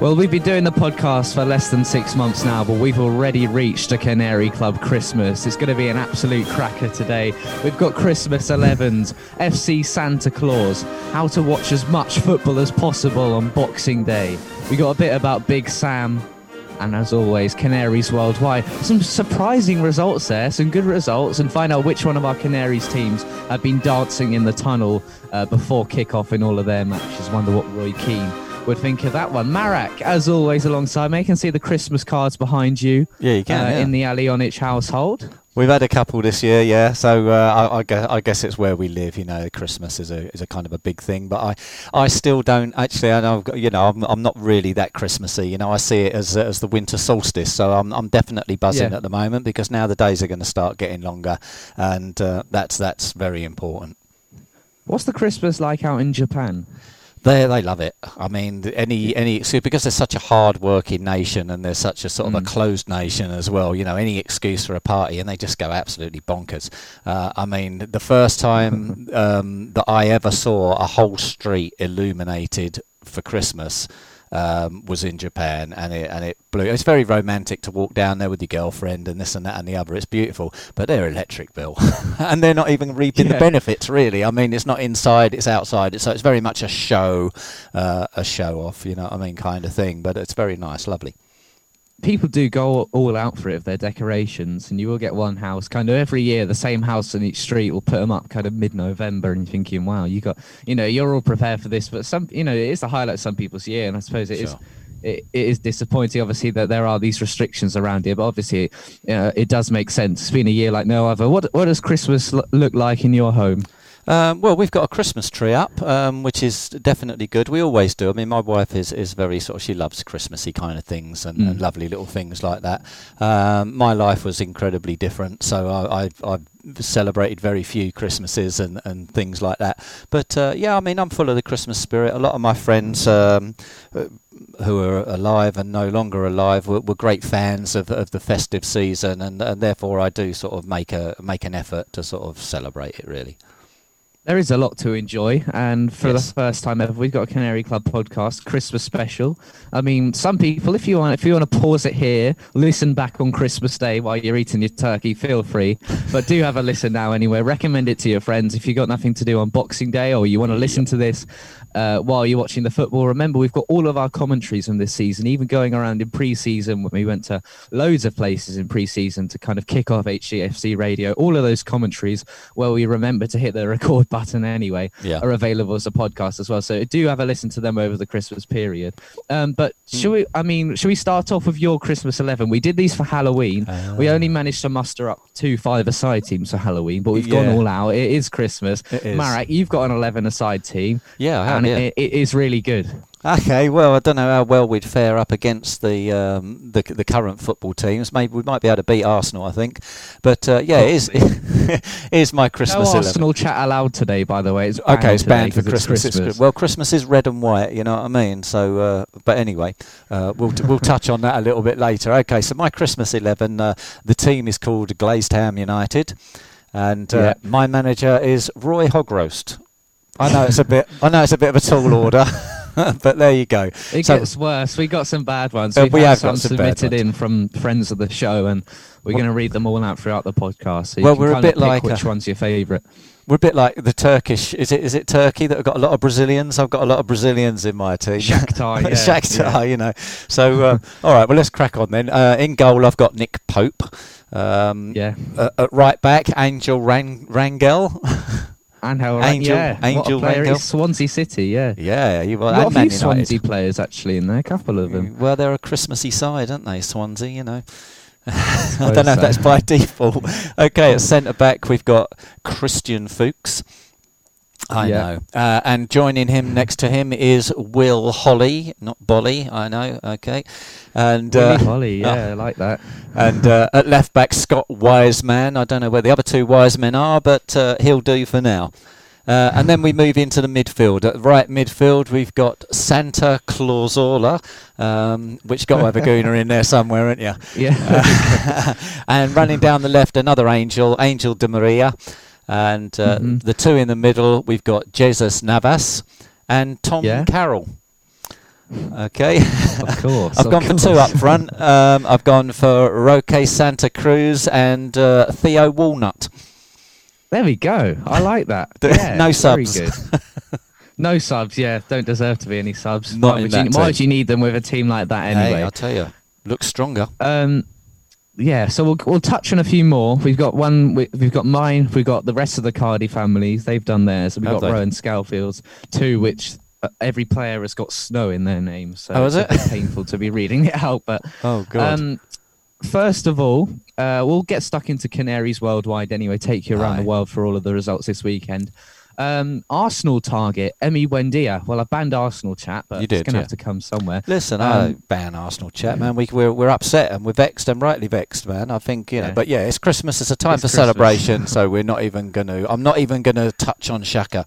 Well, we've been doing the podcast for less than six months now, but we've already reached a Canary Club Christmas. It's going to be an absolute cracker today. We've got Christmas 11s, FC Santa Claus, how to watch as much football as possible on Boxing Day. We got a bit about Big Sam, and as always, Canaries worldwide. Some surprising results there, some good results, and find out which one of our Canaries teams have been dancing in the tunnel uh, before kick-off in all of their matches. Wonder what Roy Keane would think of that one. Marac, as always, alongside me. You can see the Christmas cards behind you. Yeah, you can. Uh, yeah. In the Alionich household. We've had a couple this year, yeah. So uh, I, I, guess, I, guess, it's where we live. You know, Christmas is a is a kind of a big thing. But I, I still don't actually. I know, you know, I'm, I'm not really that Christmassy. You know, I see it as as the winter solstice. So I'm I'm definitely buzzing Yeah. at the moment because now the days are going to start getting longer, and uh, that's that's very important. What's the Christmas like out in Japan? They they love it. I mean, any any so because they're such a hard working nation and they're such a sort of a Mm. closed nation as well. You know, any excuse for a party and they just go absolutely bonkers. Uh, I mean, the first time um, that I ever saw a whole street illuminated for Christmas. Um, was in Japan and it and it blew. It's very romantic to walk down there with your girlfriend and this and that and the other. It's beautiful, but they're electric bill, and they're not even reaping the benefits really. I mean, it's not inside; it's outside. So it's very much a show, uh, a show off. You know what I mean, kind of thing. But it's very nice, lovely. People do go all out for it of their decorations, and you will get one house kind of every year. The same house on each street will put them up kind of mid-November, and you're thinking, "Wow, you got, you know, you're all prepared for this." But some, you know, it is the highlight of some people's year, and I suppose it is. Sure. It, it is disappointing, obviously, that there are these restrictions around here, but obviously, uh, it does make sense. It's been a year like no other. What What does Christmas lo- look like in your home? Um, well, we've got a Christmas tree up, um, which is definitely good. We always do. I mean, my wife is, is very sort of, she loves Christmassy kind of things and, and Mm. lovely little things like that. Um, my life was incredibly different, so I, I've, I've celebrated very few Christmases and, and things like that. But uh, yeah, I mean, I'm full of the Christmas spirit. A lot of my friends um, uh, who are alive and no longer alive were, were great fans of, of the festive season, and, and therefore I do sort of make a make an effort to sort of celebrate it really. There is a lot to enjoy, and for Yes. the first time ever, we've got a Canary Club podcast Christmas special. I mean, some people, if you want, if you want to pause it here, listen back on Christmas Day while you're eating your turkey, feel free. But do have a listen now anyway. Recommend it to your friends if you've got nothing to do on Boxing Day, or you want to listen to this uh, while you're watching the football. Remember, we've got all of our commentaries from this season, even going around in pre-season. when We went to loads of places in pre-season to kind of kick off HGFC Radio. All of those commentaries where we remember to hit the record button anyway Yeah. are available as a podcast as well. So do have a listen to them over the Christmas period. Um, but should we? I mean, should we start off with your Christmas eleven? We did these for Halloween. we Ah. only managed to muster up two five-a-side teams for Halloween, but we've gone all out. It is Christmas. It is. Marac, you've got an eleven-a-side team, Yeah, I have, and yeah. it, it is really good. Okay, well, I don't know how well we'd fare up against the um, the, the current football teams. Maybe we might be able to beat Arsenal, I think. But uh, yeah, it is it is my No Christmas 11. Arsenal chat allowed today, by the way. It's Okay, it's banned for Christmas. Good. Well, Christmas is red and white, you know what I mean. So, uh, but anyway, uh, we'll we'll touch on that a little bit later. Okay, so my Christmas eleven, uh, the team is called Glazed Ham United, and uh, Yeah. my manager is Roy Hogroast. I know it's a bit. I know it's a bit of a tall order, but there you go. It So- gets worse. We got some bad ones. Uh, We've we have some some submitted in from friends of the show, and we're Well- going to read them all out throughout the podcast. So you Well, can we're a bit like which a- one's your favourite. We're a bit like the Turkish. Is it? Is it Turkey that have got a lot of Brazilians? I've got a lot of Brazilians in my team. Shakhtar, yeah, Shakhtar, yeah. you know. So, uh, all right. Well, let's crack on then. Uh, in goal, I've got Nick Pope. Um, Yeah, uh, at right back, Angel Ran- Rangel. And how Angel- yeah, what a Angel player is Swansea City. Yeah, yeah, you well, We've got and a few United. Swansea players actually in there. A couple of them. Well, they're a Christmassy side, aren't they, Swansea? You know. I suppose don't know if that's by default. Okay, at centre back we've got Christian Fuchs. I Yeah. know. Uh, and joining him next to him is Will Holly, not Bolly. I know. Okay, and Willy uh, Holly, yeah, I like that. and uh, at left back Scott Wiseman. I don't know where the other two Wisemen are, but uh, he'll do for now. Uh, and then we move into the midfield. At right midfield, we've got Santa Clausola, um, which got have in there somewhere, haven't you? Yeah, Uh, and running down the left, another angel, Angel Di Maria. And uh, Mhm. the two in the middle, we've got Jesus Navas and Tom Yeah. Carroll. Okay. Of course. I've of gone for two up front. Um, I've gone for Roque Santa Cruz and uh, Theo Walnut. There we go. I like that. Yeah, no very subs. good. no subs. Yeah, don't deserve to be any subs. Not why would, you, why would you need them with a team like that Hey, anyway? I'll tell you, looks stronger. Um, yeah, so we'll we'll touch on a few more. We've got one. we- We've got mine. We've got the rest of the Cardi families. They've done theirs. We've Have got they? Rowan Scalfields, two which uh, every player has got snow in their name. So Oh, is it's a it? bit painful to be reading it out. But Oh um, first of all, uh, we'll get stuck into Canaries worldwide anyway. Take you around Aye. the world for all of the results this weekend. Um, Arsenal target Emi Buendia. Well, I banned Arsenal chat, but You it's going to yeah. have to come somewhere. Listen, I Um, don't ban Arsenal chat, man. We, we're we're upset and we're vexed and rightly vexed, man. I think you know, Yeah. but yeah, it's Christmas. It's a time It's for Christmas. celebration, so we're not even going to. I'm not even going to touch on Xhaka.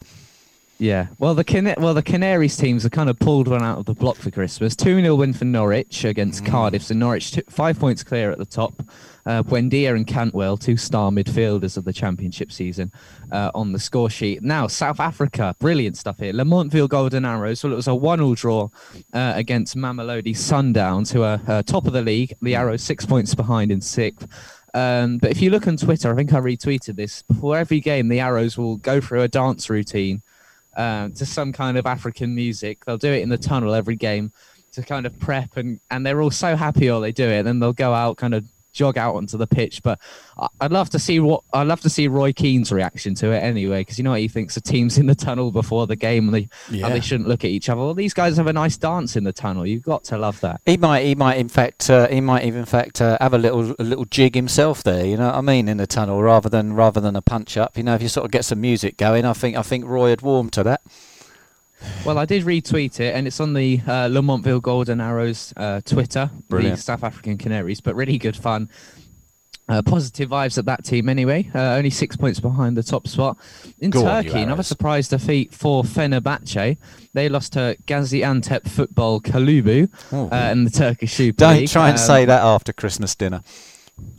Yeah, well the Cana- well the Canaries teams have kind of pulled one out of the block for Christmas. Two 0 win for Norwich against Mm. Cardiff. So Norwich two, five points clear at the top. Uh, Buendia and Cantwell, two star midfielders of the Championship season, uh, on the score sheet. Now South Africa, brilliant stuff here. Lamontville Golden Arrows. Well, it was a one 0 draw uh, against Mamelodi Sundowns, who are uh, top of the league. The Arrows six points behind in sixth. Um, but if you look on Twitter, I think I retweeted this. Before every game, the Arrows will go through a dance routine um, to some kind of African music. They'll do it in the tunnel every game to kind of prep, and, and they're all so happy while they do it. Then they'll go out, kind of jog out onto the pitch. But I'd love to see what I'd love to see Roy Keane's reaction to it anyway, because you know what he thinks the team's in the tunnel before the game and they Yeah. and they shouldn't look at each other. Well, these guys have a nice dance in the tunnel. You've got to love that. He might, he might, in fact, uh, he might even, in fact, uh, have a little, a little jig himself there. You know what I mean, in the tunnel, rather than, rather than a punch up. You know, if you sort of get some music going, I think, I think Roy had warmed to that. Well, I did retweet it, and it's on the uh, Lamontville Golden Arrows uh, Twitter, Brilliant. the South African Canaries, but really good fun. Uh, positive vibes at that team anyway. Uh, only six points behind the top spot. In Go on, Turkey, another surprise defeat for Fenerbahce. They lost to Gaziantep Football Kalubu Oh. uh, in the Turkish Super Don't League. try and Um, say that after Christmas dinner.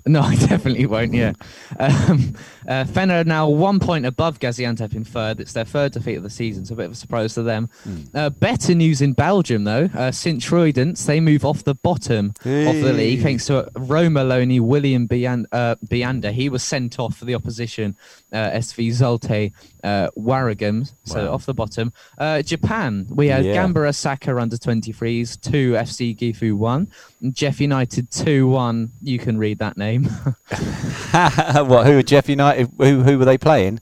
No, I definitely won't. Yeah, um, uh, Fener now one point above Gaziantep in third. It's their third defeat of the season, so a bit of a surprise to them. Uh, better news in Belgium though. Uh, Sint Truidens they move off the bottom of the league thanks to Roma loanee William Bian- uh, Bianda. He was sent off for the opposition uh, SV Zulte uh, Waregem, so Wow. off the bottom. Uh, Japan we had Yeah. Gamba Osaka under 23s, two FC Gifu one, JEF United two one. You can read that name. what? Who were JEF United? Who who were they playing?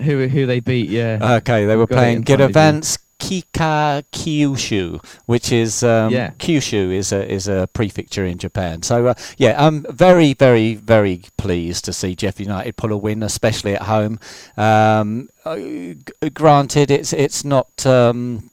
who who they beat? Yeah, Okay, they were Got playing in front. Giravans Kika Kyushu, which is um, Yeah. Kyushu is a is a prefecture in Japan. So uh, yeah, I'm very very very pleased to see JEF United pull a win, especially at home. Um, uh, granted, it's it's not. Um,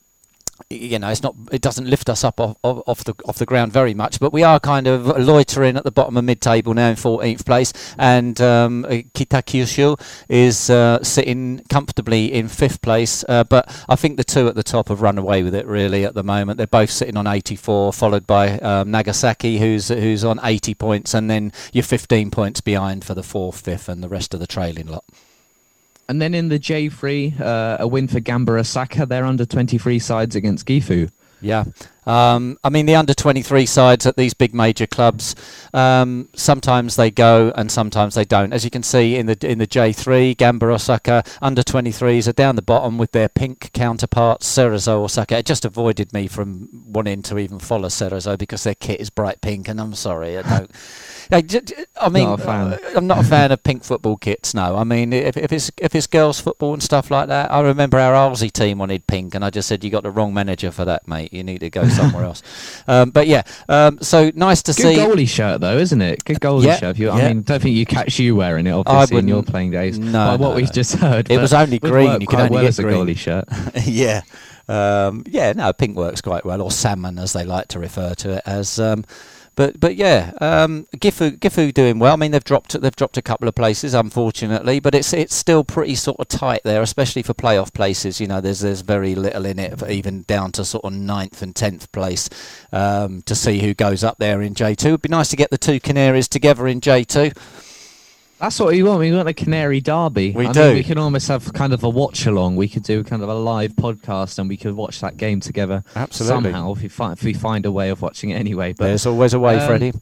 you know, it's not. It doesn't lift us up off, off, off the off the ground very much, but we are kind of loitering at the bottom of mid-table now in 14th place, and um, uh, Kitakyushu is uh, sitting comfortably in fifth place. Uh, but I think the two at the top have run away with it really at the moment. They're both sitting on 84, followed by um, Nagasaki, who's who's on 80 points, and then you're 15 points behind for the fourth, fifth, and the rest of the trailing lot. And then in the J3, uh, a win for Gamba Osaka. They're under 23 sides against Gifu. Yeah. Um, I mean, the under 23 sides at these big major clubs, um, sometimes they go and sometimes they don't. As you can see in the in the J3, Gamba Osaka under 23s are down the bottom with their pink counterparts, Cerezo Osaka. It just avoided me from wanting to even follow Cerezo because their kit is bright pink, and I'm sorry, I don't. I, j- j- I mean, Not a uh, I'm not a fan of pink football kits. No, I mean, if, if it's if it's girls' football and stuff like that, I remember our Arlesey team wanted pink, and I just said you got the wrong manager for that, mate. You need to go somewhere else. Um, but yeah, um, so nice to Good see. Good goalie shirt though, isn't it? Good goalie Yeah, shirt. You, yeah. I mean, don't think you catch you wearing it obviously in your playing days. No, by what no, we've no. just heard. It was only green. You could only well get as a green. goalie shirt. yeah. Um, yeah, no, pink works quite well, or salmon as they like to refer to it as. Um, but but yeah, um, Gifu Gifu doing well. I mean they've dropped they've dropped a couple of places unfortunately, but it's it's still pretty sort of tight there, especially for playoff places. You know, there's there's very little in it, even down to sort of ninth and tenth place um, to see who goes up there in J two. It'd be nice to get the two Canaries together in J two. That's what we want. We want a Canary Derby. We I do. Mean, we can almost have kind of a watch along. We could do kind of a live podcast, and we could watch that game together. Absolutely. Somehow, if we find if we find a way of watching it anyway. But There's always a way, um, Freddie.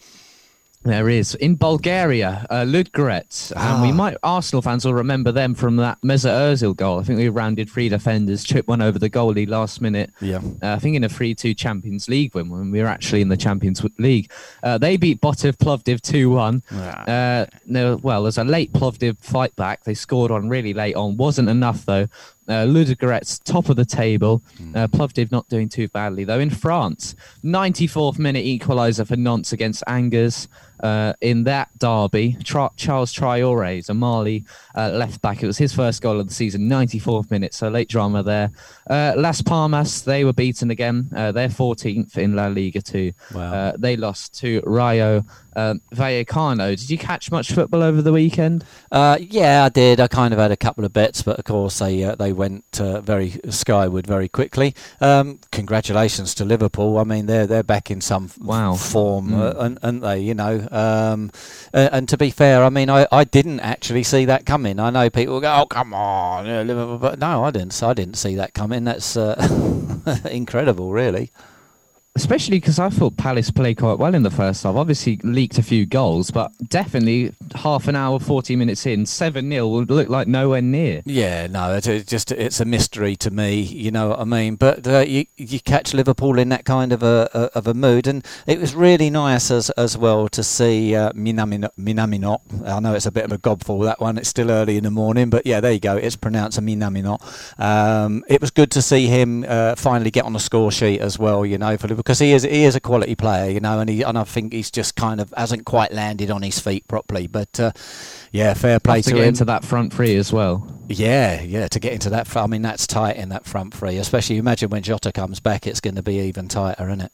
There is in Bulgaria, uh, Ludogorets, and we Ah. might Arsenal fans will remember them from that Mesut Ozil goal. I think we rounded three defenders, tripped one over the goalie last minute. Yeah. Uh, I think in a three-two Champions League win when we were actually in the Champions League. Uh, they beat Botev Plovdiv two-one. Uh, no, well, there's a late Plovdiv fight back. They scored on really late on. Wasn't enough though. Uh, Ludogorets top of the table. Uh, Plovdiv not doing too badly though. In France, 94th minute equaliser for Nantes against Angers. Uh, in that derby, Tra- Charles Traore is a Mali uh, left back. It was his first goal of the season, 94th minute, so late drama there. Uh, Las Palmas, they were beaten again. Uh, they're 14th in La Liga too. Wow. Uh, they lost to Rayo um, Vallecano. Did you catch much football over the weekend? Uh, yeah, I did. I kind of had a couple of bets, but of course they uh, they went uh, very skyward very quickly. Um, congratulations to Liverpool. I mean, they're they're back in some Wow. form, Mm. uh, aren't they? You know. Um, uh, and to be fair, I mean, I, I didn't actually see that coming. I know people go, "Oh, come on, Liverpool," but no, I didn't. I didn't see that coming. That's uh, incredible, really. Especially because I thought Palace played quite well in the first half. Obviously, leaked a few goals, but definitely half an hour, 40 minutes in, 7 0 would look like nowhere near. Yeah, no, it's just it's a mystery to me. You know what I mean? But uh, you you catch Liverpool in that kind of a, a of a mood, and it was really nice as as well to see uh, Minamino, Minamino. I know it's a bit of a gobful that one. It's still early in the morning, but yeah, there you go. It's pronounced Minamino. Um, it was good to see him uh, finally get on the score sheet as well. You know, for Liverpool, because he is he is a quality player. You know, and he and I think he's just kind of hasn't quite landed on his feet properly. But uh, yeah, fair play to to get him. into that front three as well. Yeah, yeah, to get into that. I mean, that's tight in that front three. Especially, imagine when Jota comes back, it's going to be even tighter, isn't it?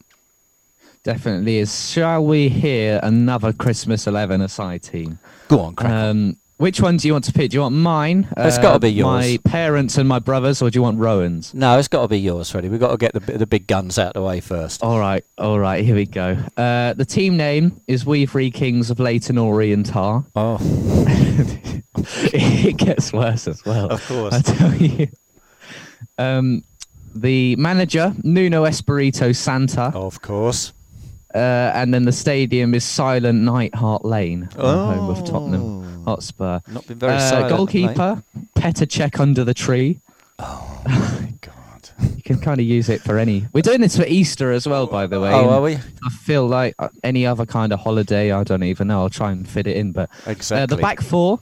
Definitely is. Shall we hear another Christmas 11 aside team? Go on, crack. on. Um, which one do you want to pick? Do you want mine? It's uh, gotta be yours. My parents and my brothers, or do you want Rowan's? no, it's got to be yours, Freddie. We've got to get the the big guns out of the way first. All right, all right, here we go. Uh, the team name is We Three Kings of Leyton Orientar. Oh, it gets worse as well. of course. I tell you. Um, the manager, Nuno Espirito Santa, Of course. uh, and then the stadium is Silent Night Heart Lane, the home of Tottenham Oh. Hotspur. Not been very Uh, goalkeeper, Petr Cech under the tree. Oh my god. You can kind of use it for any. We're doing this for Easter as well, by the way. Oh, are we? I feel like uh, any other kind of holiday, I don't even know. I'll try and fit it in. But Exactly. uh, the back four,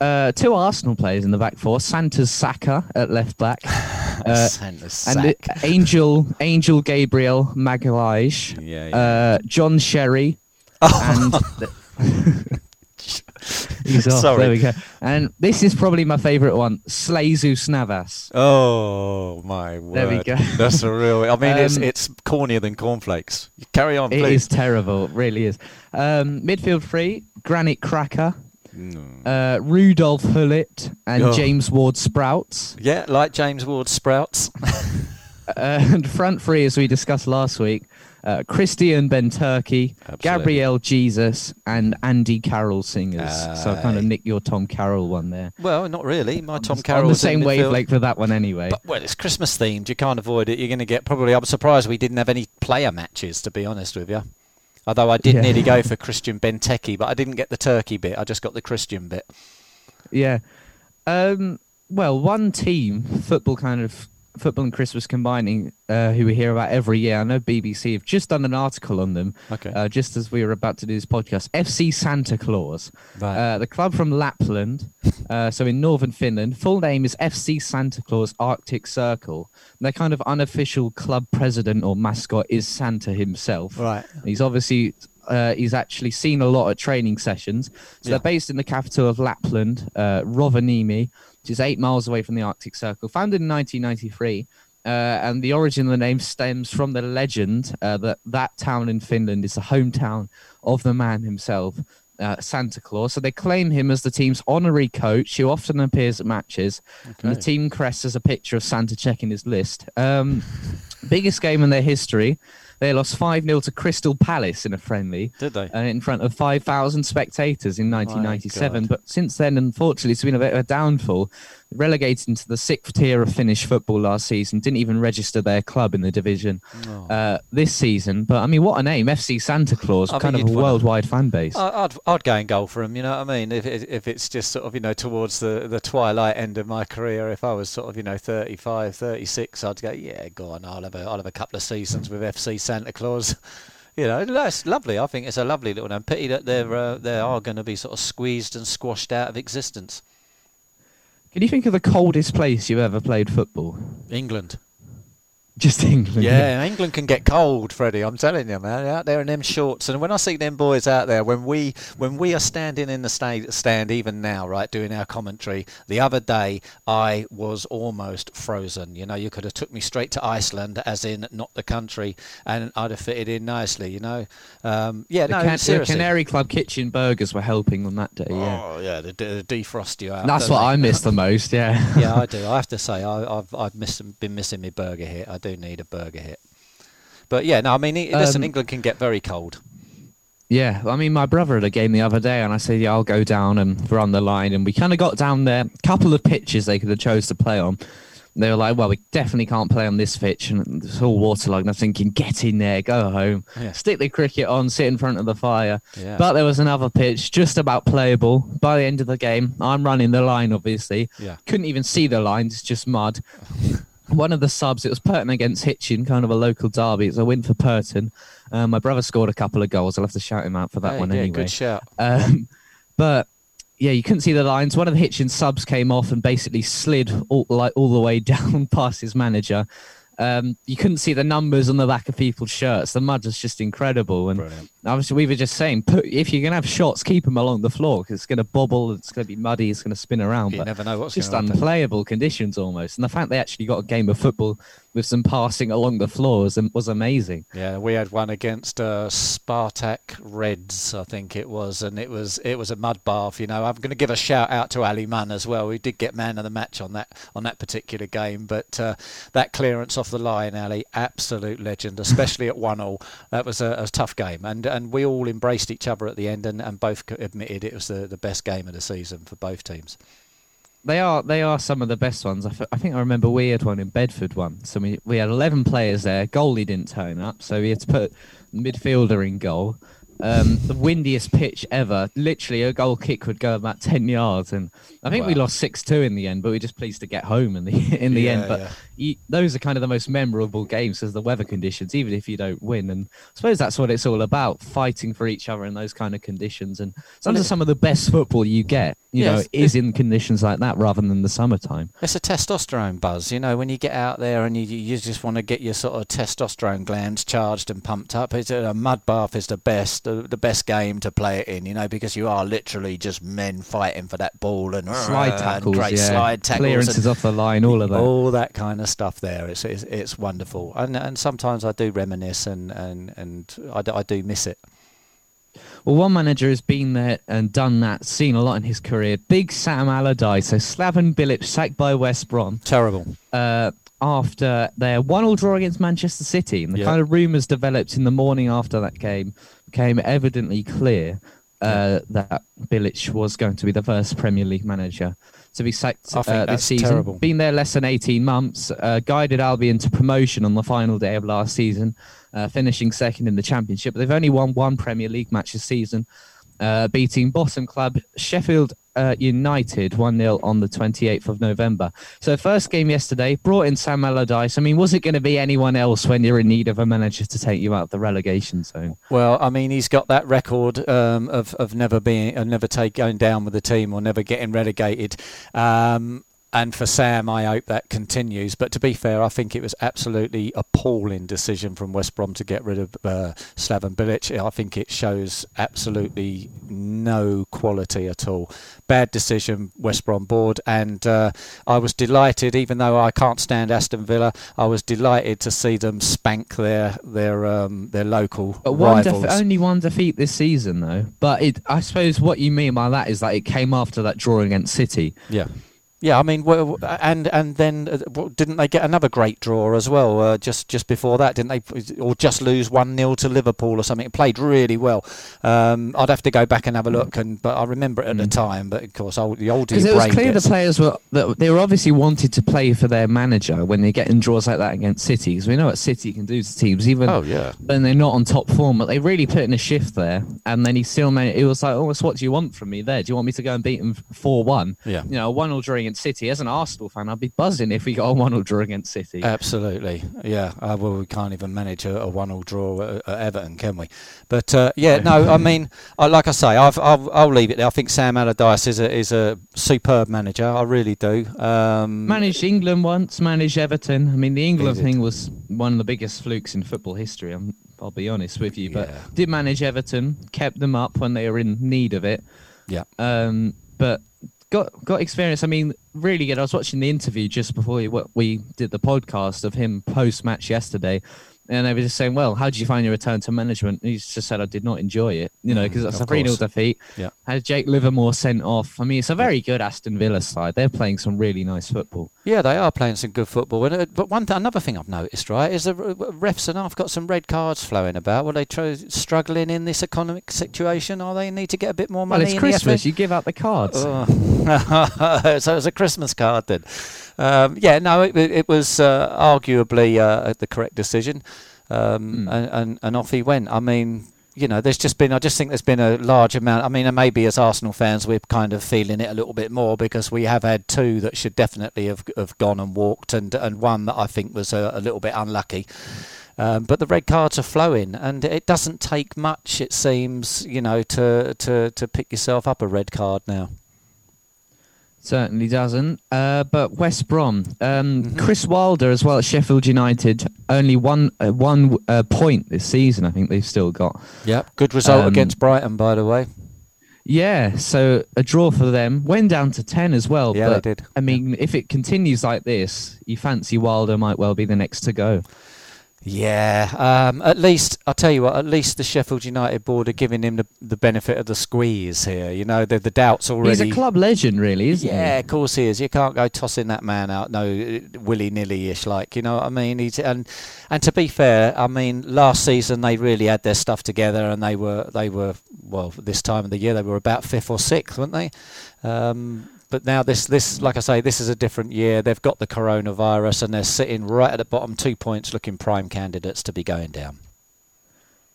uh, two Arsenal players in the back four. Santa's Saka at left back, uh, and the. Angel Angel Gabriel Magalhaes, yeah, yeah. uh, John Sherry, and he's off. Sorry. There we go. And this is probably my favourite one, Sleigh-Zus Navas. oh my word. There we go. That's a real. I mean, it's Um, it's cornier than cornflakes. Carry on, It please. is terrible, it really is. Um, midfield three, Granite Cracker, No. uh, Rudolph Hullet, and Oh. James Ward Sprouts. Yeah, like James Ward Sprouts. Uh, and front three, as we discussed last week, uh, Christian Ben Turkey, Absolutely. Gabriel Jesus, and Andy Carroll singers. so I kind of nicked your Tom Carroll one there. Well, not really. My Tom Carroll on the same wavelength for that one anyway. But, well, it's Christmas themed. You can't avoid it. You're going to get probably. I'm surprised we didn't have any player matches, to be honest with you. Although I did Yeah. nearly go for Christian Benteke, but I didn't get the Turkey bit. I just got the Christian bit. Yeah. Um, well, one team, football kind of football and Christmas combining, uh, who we hear about every year. I know BBC have just done an article on them, Okay. uh, just as we were about to do this podcast. FC Santa Claus, right. uh, the club from Lapland, uh, so in northern Finland. Full name is FC Santa Claus Arctic Circle. Their kind of unofficial club president or mascot is Santa himself. right. He's obviously uh, he's actually seen a lot at training sessions. So Yeah. they're based in the capital of Lapland, uh, Rovaniemi, which is eight miles away from the Arctic Circle. Founded in 1993, uh, and the origin of the name stems from the legend uh, that that town in Finland is the hometown of the man himself. Uh, Santa Claus. So they claim him as the team's honorary coach, who often appears at matches. And the team crest has a picture of Santa checking his list. Um, biggest game in their history. They lost 5 0 to Crystal Palace in a friendly. Did they? Uh, in front of 5,000 spectators in 1997. But since then, unfortunately, it's been a bit of a downfall. Relegated into the sixth tier of Finnish football last season. Didn't even register their club in the division Oh. uh, this season. But I mean, what a name! FC Santa Claus, I kind of a worldwide fan base. I'd I'd go and goal for him. You know what I mean? If if it's just sort of you know towards the the twilight end of my career, if I was sort of you know 35, 36, I'd go yeah, go on. I'll have a I'll have a couple of seasons with FC Santa Claus. You know, that's lovely. I think it's a lovely little name. Pity that they're uh, they are going to be sort of squeezed and squashed out of existence. Can you think of the coldest place you've ever played football? England. Just England. Yeah, England can get cold, Freddie. I'm telling you, man. Out there in them shorts, and when I see them boys out there, when we when we are standing in the sta- stand, even now, right, doing our commentary. The other day, I was almost frozen. You know, you could have took me straight to Iceland, as in not the country, and I'd have fitted in nicely. You know, um, yeah, The, no, Can- the. Canary Club kitchen burgers were helping on that day. Yeah, Oh yeah, they, they defrost you out. that's what they? I missed the most. Yeah. yeah, I do. I have to say, I, I've I've missed, been missing my burger hit. I do need a burger hit. But yeah, no, I mean, e- listen, Um, England can get very cold. Yeah, I mean, my brother had a game the other day, and I said, "Yeah, I'll go down and run the line." And we kind of got down there. A couple of pitches they could have chose to play on. They were like, "Well, we definitely can't play on this pitch, and it's all waterlogged." And I'm thinking, "Get in there, go home, Yeah. stick the cricket on, sit in front of the fire." Yeah. But there was another pitch, just about playable. By the end of the game, I'm running the line, obviously. Yeah. Couldn't even see the lines, it's just mud. One of the subs, it was Purton against Hitchin, kind of a local derby. It's a win for Purton. Um, my brother scored a couple of goals. I'll have to shout him out for that Hey, one yeah, anyway. good shout. Um, but yeah, you couldn't see the lines. One of the Hitchin subs came off and basically slid all, like all the way down past his manager. Um, you couldn't see the numbers on the back of people's shirts. The mud was just incredible. And Brilliant. Obviously, we were just saying, put, if you're gonna have shots, keep them along the floor because it's gonna bobble, it's gonna be muddy, it's gonna spin around. You but never know what's just going to happen. unplayable conditions almost. And the fact they actually got a game of football with some passing along the floors was amazing. Yeah, we had one against uh, Spartak Reds, I think it was, and it was it was a mud bath. You know, I'm going to give a shout out to Ali Munn as well. We did get man of the match on that on that particular game, but uh, that clearance off the line, Ali, absolute legend, especially at one all. That was a, a tough game, and and we all embraced each other at the end, and, and both admitted it was the, the best game of the season for both teams. They are they are some of the best ones. I, f- I think I remember we had one in Bedford one. So we we had eleven players there. Goalie didn't turn up, so we had to put midfielder in goal. Um, the windiest pitch ever. Literally, a goal kick would go about ten yards, and I think we lost six two in the end. But we are just pleased to get home in the in the Yeah, end. But yeah. you, those are kind of the most memorable games as the weather conditions, even if you don't win. And I suppose that's what it's all about: fighting for each other in those kind of conditions. And some of some of the best football you get, you know, is in conditions like that rather than the summertime. It's a testosterone buzz, you know, when you get out there and you, you just want to get your sort of testosterone glands charged and pumped up. It's a mud bath is the best, the, the best game to play it in, you know, because you are literally just men fighting for that ball and slide and tackles, great yeah, slide tackles, clearances off the line, all of that. all that kind of stuff. There, it's it's, it's wonderful, and and sometimes I do reminisce and and and I, do- I do miss it. Well, one manager has been there and done that, seen a lot in his career. Big Sam Allardyce, so Slaven Bilic sacked by West Brom Terrible. uh, after their one-all draw against Manchester City, and the Yeah. kind of rumours developed in the morning after that game became evidently clear uh, that Bilic was going to be the first Premier League manager to be sacked uh, this season. terrible. Been there less than 18 months, uh, guided Albion to promotion on the final day of last season, uh, finishing second in the Championship. They've only won one Premier League match this season, uh, beating bottom club Sheffield uh, United 1 0 on the 28th of November. So, first game yesterday brought in Sam Allardyce. I mean, was it going to be anyone else when you're in need of a manager to take you out of the relegation zone? Well, I mean, he's got that record um, of of never being, of never take going down with the team or never getting relegated. Um, and for Sam, I hope that continues. But to be fair, I think it was absolutely appalling decision from West Brom to get rid of uh, Slaven Bilic. I think it shows absolutely no quality at all. Bad decision, West Brom board. And uh, I was delighted, even though I can't stand Aston Villa, I was delighted to see them spank their their um, their local But one rivals. def- only one defeat this season, though. But it, I suppose what you mean by that is that it came after that draw against City. yeah. Yeah, I mean, well, and and then uh, didn't they get another great draw as well? Uh, just just before that, didn't they? Or just lose one 0 to Liverpool or something? It played really well. Um, I'd have to go back and have a look, and but I remember it at mm. the time. But of course, old, the older because it was clear gets... the players were that they were obviously wanted to play for their manager when they get in draws like that against City. Because we know what City can do to teams, even oh yeah, when they're not on top form. But they really put in a shift there, and then he still made it. was like, oh, what do you want from me there? Do you want me to go and beat them four one? Yeah, you know, one 0 draw against City as an Arsenal fan, I'd be buzzing if we got a one-all draw against City. Absolutely, yeah. Uh, well, we can't even manage a, a one-all draw at, at, Everton, can we? But uh, yeah, no. I mean, I, like I say, i will I'll leave it there. I think Sam Allardyce is a is a superb manager. I really do. Um, managed England once, managed Everton. I mean, the England thing was one of the biggest flukes in football history. I'm, I'll be honest with you, but yeah. did manage Everton, kept them up when they were in need of it. Yeah. Um, but got got experience. I mean, really good. I was watching the interview just before we, we did the podcast of him post match yesterday, and they were just saying, "Well, how did you find your return to management?" And he just said, "I did not enjoy it, you know, because mm, that's a three 0 defeat." Yeah, had Jake Livermore sent off. I mean, it's a very good Aston Villa side. They're playing some really nice football. Yeah, they are playing some good football. Uh, but one th- another thing I've noticed, right, is the refs and I've got some red cards flowing about. Were they tr- struggling in this economic situation? Are they need to get a bit more money? Well, it's Christmas. You give out the cards. Oh. so it was a Christmas card then. Um, yeah, no, it, it was uh, arguably uh, the correct decision um, mm. and, and, and off he went. I mean, you know, there's just been, I just think there's been a large amount. I mean, and maybe as Arsenal fans, we're kind of feeling it a little bit more because we have had two that should definitely have, have gone and walked, and, and one that I think was a, a little bit unlucky. Um, but the red cards are flowing, and it doesn't take much, it seems, you know, to, to, to pick yourself up a red card now. Certainly doesn't. Uh, but West Brom, um, mm-hmm. Chris Wilder as well at Sheffield United, only one uh, one uh, point this season. I think they've still got. Yep, good result um, against Brighton, by the way. Yeah, so a draw for them. Went down to ten as well. Yeah, but, they did. I mean, if it continues like this, you fancy Wilder might well be the next to go. Yeah, um, at least I'll tell you what. At least the Sheffield United board are giving him the, the benefit of the squeeze here. You know, the, the doubts already. He's a club legend, really, isn't yeah, he? Yeah, of course he is. You can't go tossing that man out, no willy nilly ish. Like you know what I mean? He's and and to be fair, I mean last season they really had their stuff together and they were they were well this time of the year they were about fifth or sixth, weren't they? Um, but now this, this, like I say, this is a different year. They've got the coronavirus and they're sitting right at the bottom, two points, looking prime candidates to be going down.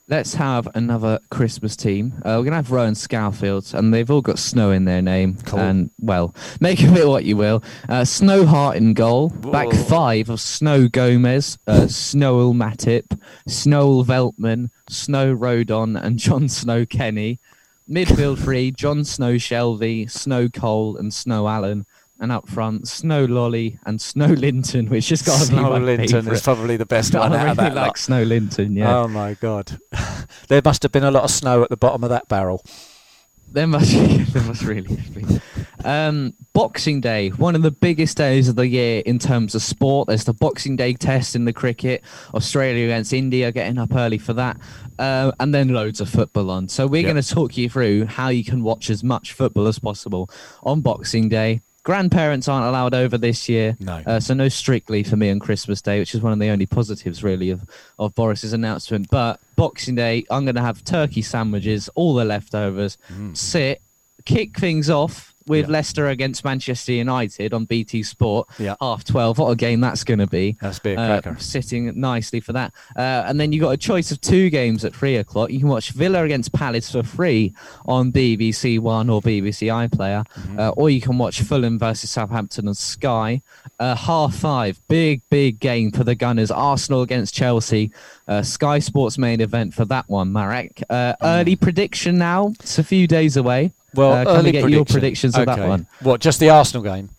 Let's have another Christmas team. Uh, we're gonna have Rowan Scowfields, and they've all got Snow in their name. Cool. And well, make of it what you will. Uh, Snow Hart in goal. Whoa. Back five of Snow Gomez, uh, Snowell Matip, Snowell Veltman, Snow Rodon, and John Snow Kenny. Midfield three: John Snow Shelvey, Snow Cole, and Snow Allen. And up front, Snow Lolly and Snow Linton, which has got Snow Linton favorite. is probably the best one I out really of that. like lot. Snow Linton, yeah. Oh my god, there must have been a lot of snow at the bottom of that barrel. There must, there must really be. Um, Boxing Day, one of the biggest days of the year in terms of sport. There's the Boxing Day test in the cricket. Australia against India, getting up early for that, uh, and then loads of football on. So we're yep. going to talk you through how you can watch as much football as possible on Boxing Day. Grandparents aren't allowed over this year, no. Uh, so no strictly for me on Christmas Day, which is one of the only positives really of of Boris's announcement. But Boxing Day, I'm going to have turkey sandwiches, all the leftovers, mm. sit, kick things off with yeah. Leicester against Manchester United on BT Sport, yeah. half 12. What a game that's going to be. That's be a uh, cracker. Uh, sitting nicely for that. Uh, and then you've got a choice of two games at 3 o'clock. You can watch Villa against Palace for free on BBC One or BBC iPlayer, mm-hmm. uh, or you can watch Fulham versus Southampton on Sky. Uh, half five, big, big game for the Gunners. Arsenal against Chelsea. Uh, Sky Sports main event for that one, Marac. Mm. Early prediction now. It's a few days away. Well, uh, can we get prediction. your predictions okay. of that one? What, just the Arsenal game?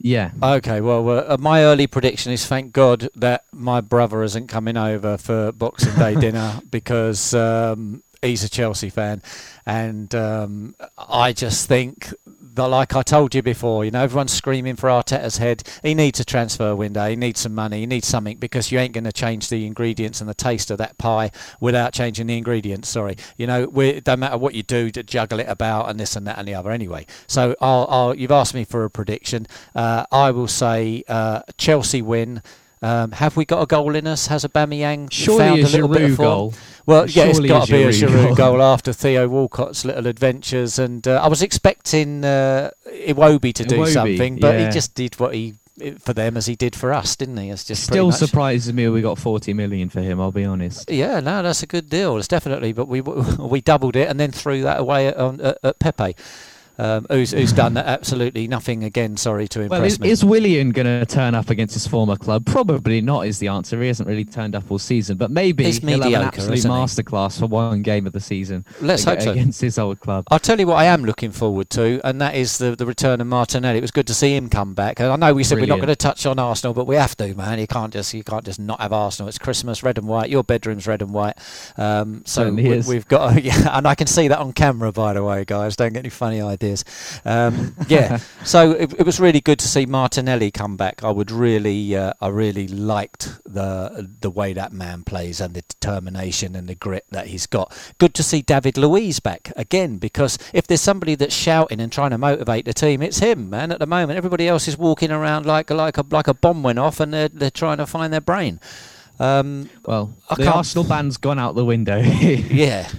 Yeah. Okay. Well, uh, my early prediction is thank God that my brother isn't coming over for Boxing Day dinner because um, he's a Chelsea fan, and um, I just think like I told you before, you know, everyone's screaming for Arteta's head. He needs a transfer window. He needs some money. He needs something because you ain't going to change the ingredients and the taste of that pie without changing the ingredients. Sorry, you know, it don't matter what you do to juggle it about and this and that and the other. Anyway, so I'll, I'll you've asked me for a prediction. Uh, I will say uh, Chelsea win. Um, have we got a goal in us? Has Aubameyang Surely found a a little bit of form? goal. Well, yeah, it's Surely got to be a Giroud goal. after Theo Walcott's little adventures, and uh, I was expecting uh, Iwobi to do Iwobi, something, but yeah. he just did what he for them as he did for us, didn't he? It's just Still surprises me we got 40 million for him, I'll be honest. Yeah, no, that's a good deal. It's definitely, but we we doubled it and then threw that away at, on, at, at Pepe, um, who's who's done absolutely nothing again. Sorry to impress Well, is, me. is Willian going to turn up against his former club? Probably not. Is the answer. He hasn't really turned up all season, but maybe He's he'll have an absolute masterclass for one game of the season Let's hope so. against his old club. I'll tell you what I am looking forward to, and that is the, the return of Martinelli. It was good to see him come back. And I know we said we're not going to touch on Arsenal, but we have to, man. You can't just you can't just not have Arsenal. It's Christmas, red and white. Your bedroom's red and white. Um, so we, we've got, yeah, and I can see that on camera, by the way, guys. Don't get any funny ideas. Um, yeah, so it, it was really good to see Martinelli come back. I would really, uh, I really liked the the way that man plays and the determination and the grit that he's got. Good to see David Luiz back again because if there's somebody that's shouting and trying to motivate the team, it's him, man. At the moment, everybody else is walking around like like a like a bomb went off and they're they're trying to find their brain. Um, Well, I the Arsenal band's gone out the window. yeah,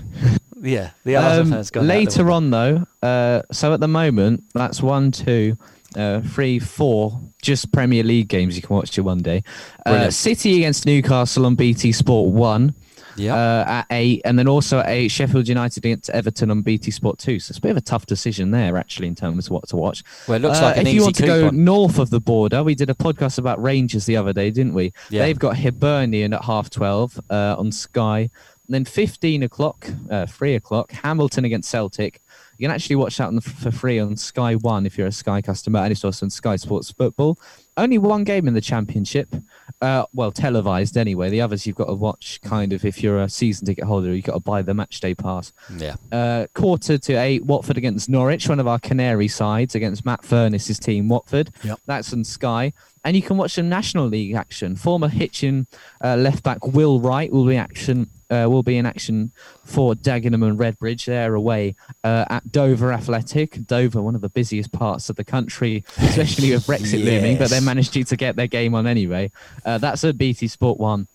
yeah. The Um, fans later on, though, uh, so at the moment, that's one, two, uh, three, four, just Premier League games you can watch in one day. Uh, City against Newcastle on BT Sport 1 Yeah. uh, at 8, and then also at 8, Sheffield United against Everton on BT Sport 2. So it's a bit of a tough decision there, actually, in terms of what to watch. well, it looks Uh, like an if you want to go north of the border, we did a podcast about Rangers the other day, didn't we? Yeah. They've got Hibernian at half 12 uh, on Sky. And then 15 o'clock, uh, 3 o'clock, Hamilton against Celtic. You can actually watch that on, for free on Sky One if you're a Sky customer, and it's also on Sky Sports Football. Only one game in the Championship, uh, well, televised anyway. The others you've got to watch kind of if you're a season ticket holder, you've got to buy the match day pass Yeah. uh, quarter to eight, Watford against Norwich, one of our Canary sides against Matt Furness's team, Watford. Yep. That's on Sky. And you can watch some National League action. Former Hitchin uh, left back Will Wright will be action. Uh, will be in action for Dagenham and Redbridge. They're away uh, at Dover Athletic. Dover, one of the busiest parts of the country, especially with Brexit looming, but they Yes. managed to get their game on anyway. Uh, that's a BT Sport one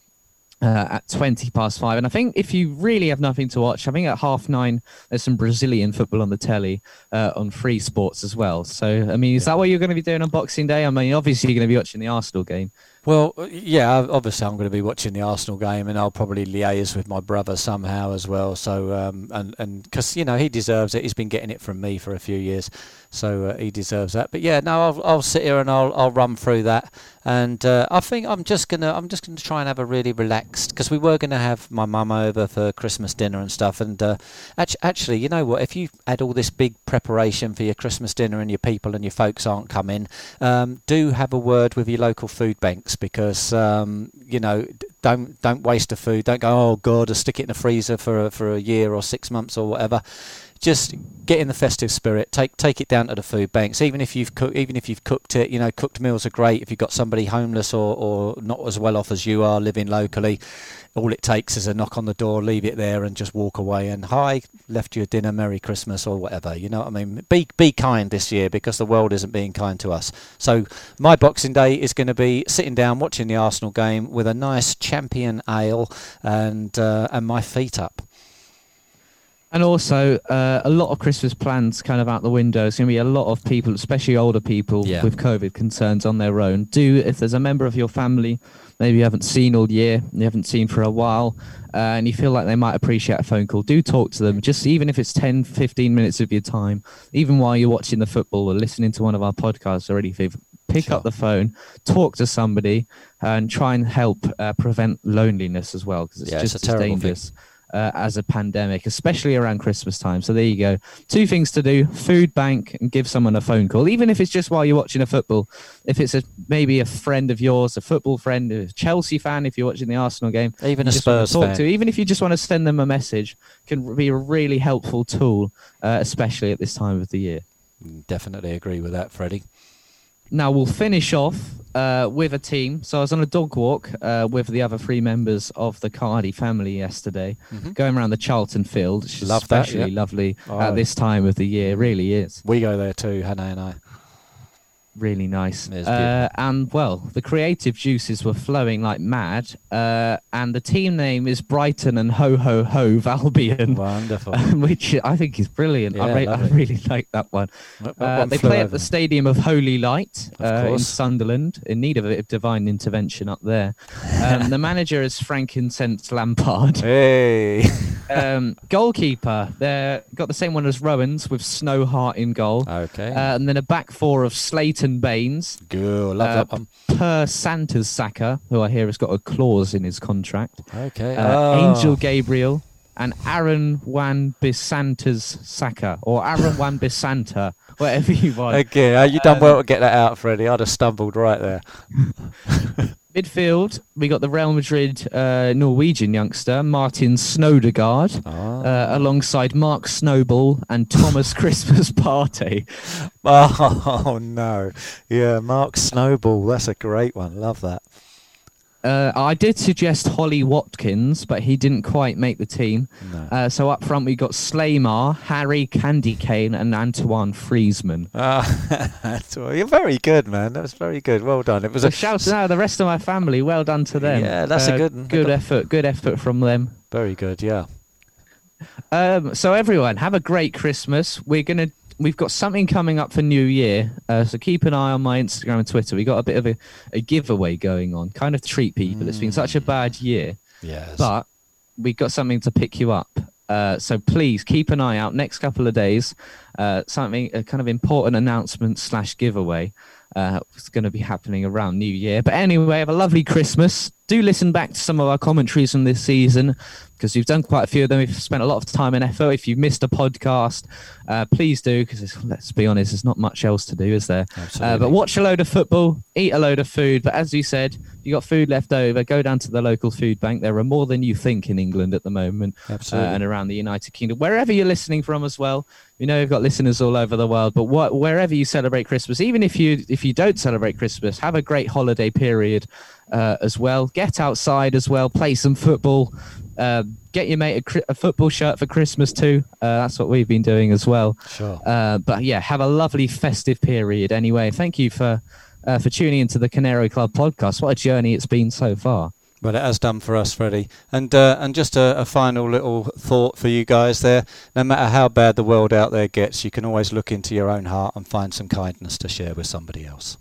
uh, at 20 past five. And I think if you really have nothing to watch, I think at half nine, there's some Brazilian football on the telly uh, on free sports as well. So, I mean, is that what you're going to be doing on Boxing Day? I mean, obviously, you're going to be watching the Arsenal game. Well, uh, yeah, obviously I'm going to be watching the Arsenal game, and I'll probably liaise with my brother somehow as well. So, um, and and because you know he deserves it, he's been getting it from me for a few years, so uh, he deserves that. But yeah, no, I'll I'll sit here and I'll I'll run through that, and uh, I think I'm just gonna I'm just gonna try and have a really relaxed because we were to have my mum over for Christmas dinner and stuff, and uh, actually, actually, you know what? If you had all this big preparation for your Christmas dinner and your people and your folks aren't coming, um, do have a word with your local food banks because um, you know don't don't waste the food. Don't go oh god, I'll stick it in the freezer for a, for a year or six months or whatever. Just get in the festive spirit. Take take it down to the food banks. Even if you've cook, even if you've cooked it, you know cooked meals are great. If you've got somebody homeless or, or not as well off as you are living locally, all it takes is a knock on the door, leave it there, and just walk away. And hi, left you a dinner, Merry Christmas, or whatever. You know what I mean? Be be kind this year because the world isn't being kind to us. So my Boxing Day is going to be sitting down watching the Arsenal game with a nice champion ale and uh, and my feet up. And also, uh, a lot of Christmas plans kind of out the window. It's going to be a lot of people, especially older people Yeah. with COVID concerns on their own. Do, if there's a member of your family maybe you haven't seen all year, you haven't seen for a while, uh, and you feel like they might appreciate a phone call, do talk to them. Just even if it's 10, 15 minutes of your time, even while you're watching the football or listening to one of our podcasts already, Viv, pick Sure. up the phone, talk to somebody, and try and help uh, prevent loneliness as well, because it's Yeah, it's just a as terrible thing. Uh, as a pandemic, especially around Christmas time. So there you go. Two things to do: food bank and give someone a phone call, even if it's just while you're watching a football. If it's a maybe a friend of yours, a football friend, a Chelsea fan, if you're watching the Arsenal game, Even a Spurs talk fan. to, even if you just want to send them a message, can be a really helpful tool, uh, especially at this time of the year. Definitely agree with that, Freddie. Now we'll finish off uh, with a team. So I was on a dog walk uh, with the other three members of the Cardi family yesterday, Mhm. going around the Charlton Field. Love that, especially yeah. lovely Oh. at this time of the year. Really is We go there too, Hannah and I. really nice. Uh, and well, the creative juices were flowing like mad. Uh, and the team name is Brighton and Ho Ho Ho Albion. Wonderful. Which I think is brilliant. I, re- I really like that one. What- what Uh, one they play at the? Stadium of Holy Light Of uh, in. Sunderland, in need of a bit of divine intervention up there. Um, the manager is frankincense Lampard. Hey. Um, goalkeeper, they've got the same one as Rowans with Snowhart in goal. okay. Uh, and then a back four of Slayton Baines, Good. Love uh, that one. Per Santa's Saka, who I hear has got a clause in his contract. Okay. Uh, Oh. Angel Gabriel and Aaron Wan Bisanta's Saka or Aaron Wan Bisanta, whatever you want. Okay, uh, you done Um, well to get that out, Freddie. I'd have stumbled right there. Midfield, we got the Real Madrid uh, Norwegian youngster Martin Snowdegaard. Oh. Uh, alongside Mark Snowball and Thomas Christmas Party. oh no, yeah, Mark Snowball. That's a great one. Love that. Uh, I did suggest Holly Watkins, but he didn't quite make the team. No. Uh, so up front we got Slaymar, Harry Candy Cane, and Antoine Friesman. Ah, you're very good, man. That was very good. Well done. It was So a shout out to the rest of my family. Well done to them. Yeah, that's a Uh, good one. Good effort. Good effort from them. very good. Yeah. Um, so everyone, have a great Christmas. We're gonna we've got something coming up for New Year, uh, so keep an eye on my Instagram and Twitter. We got a bit of a, a giveaway going on, kind of treat people. It's been such a bad year, Yes. but we got something to pick you up. Uh, so please keep an eye out. Next couple of days, uh, something a kind of important announcement slash giveaway. Uh, it's going to be happening around New Year. But anyway, have a lovely Christmas. Do listen back to some of our commentaries from this season because we've done quite a few of them. We've spent a lot of time and effort. If you've missed a podcast, uh, please do because let's be honest, there's not much else to do, is there? Absolutely. Uh, but watch a load of football, eat a load of food. But as you said, if you got food left over, go down to the local food bank. There are more than you think in England at the moment uh, and around the United Kingdom. Wherever you're listening from as well, we know we've got listeners all over the world. But what, wherever you celebrate Christmas, even if you if you don't celebrate Christmas, have a great holiday period uh, as well. Get outside as well, play some football. Uh, get your mate a, a football shirt for Christmas too. Uh, that's what we've been doing as well. Sure. Uh, but yeah, have a lovely festive period. Anyway, thank you for uh, for tuning into the Canary Club podcast. What a journey it's been so far. Well, it has done for us, Freddie. And uh, and just a, a final little thought for you guys there. No matter how bad the world out there gets, you can always look into your own heart and find some kindness to share with somebody else.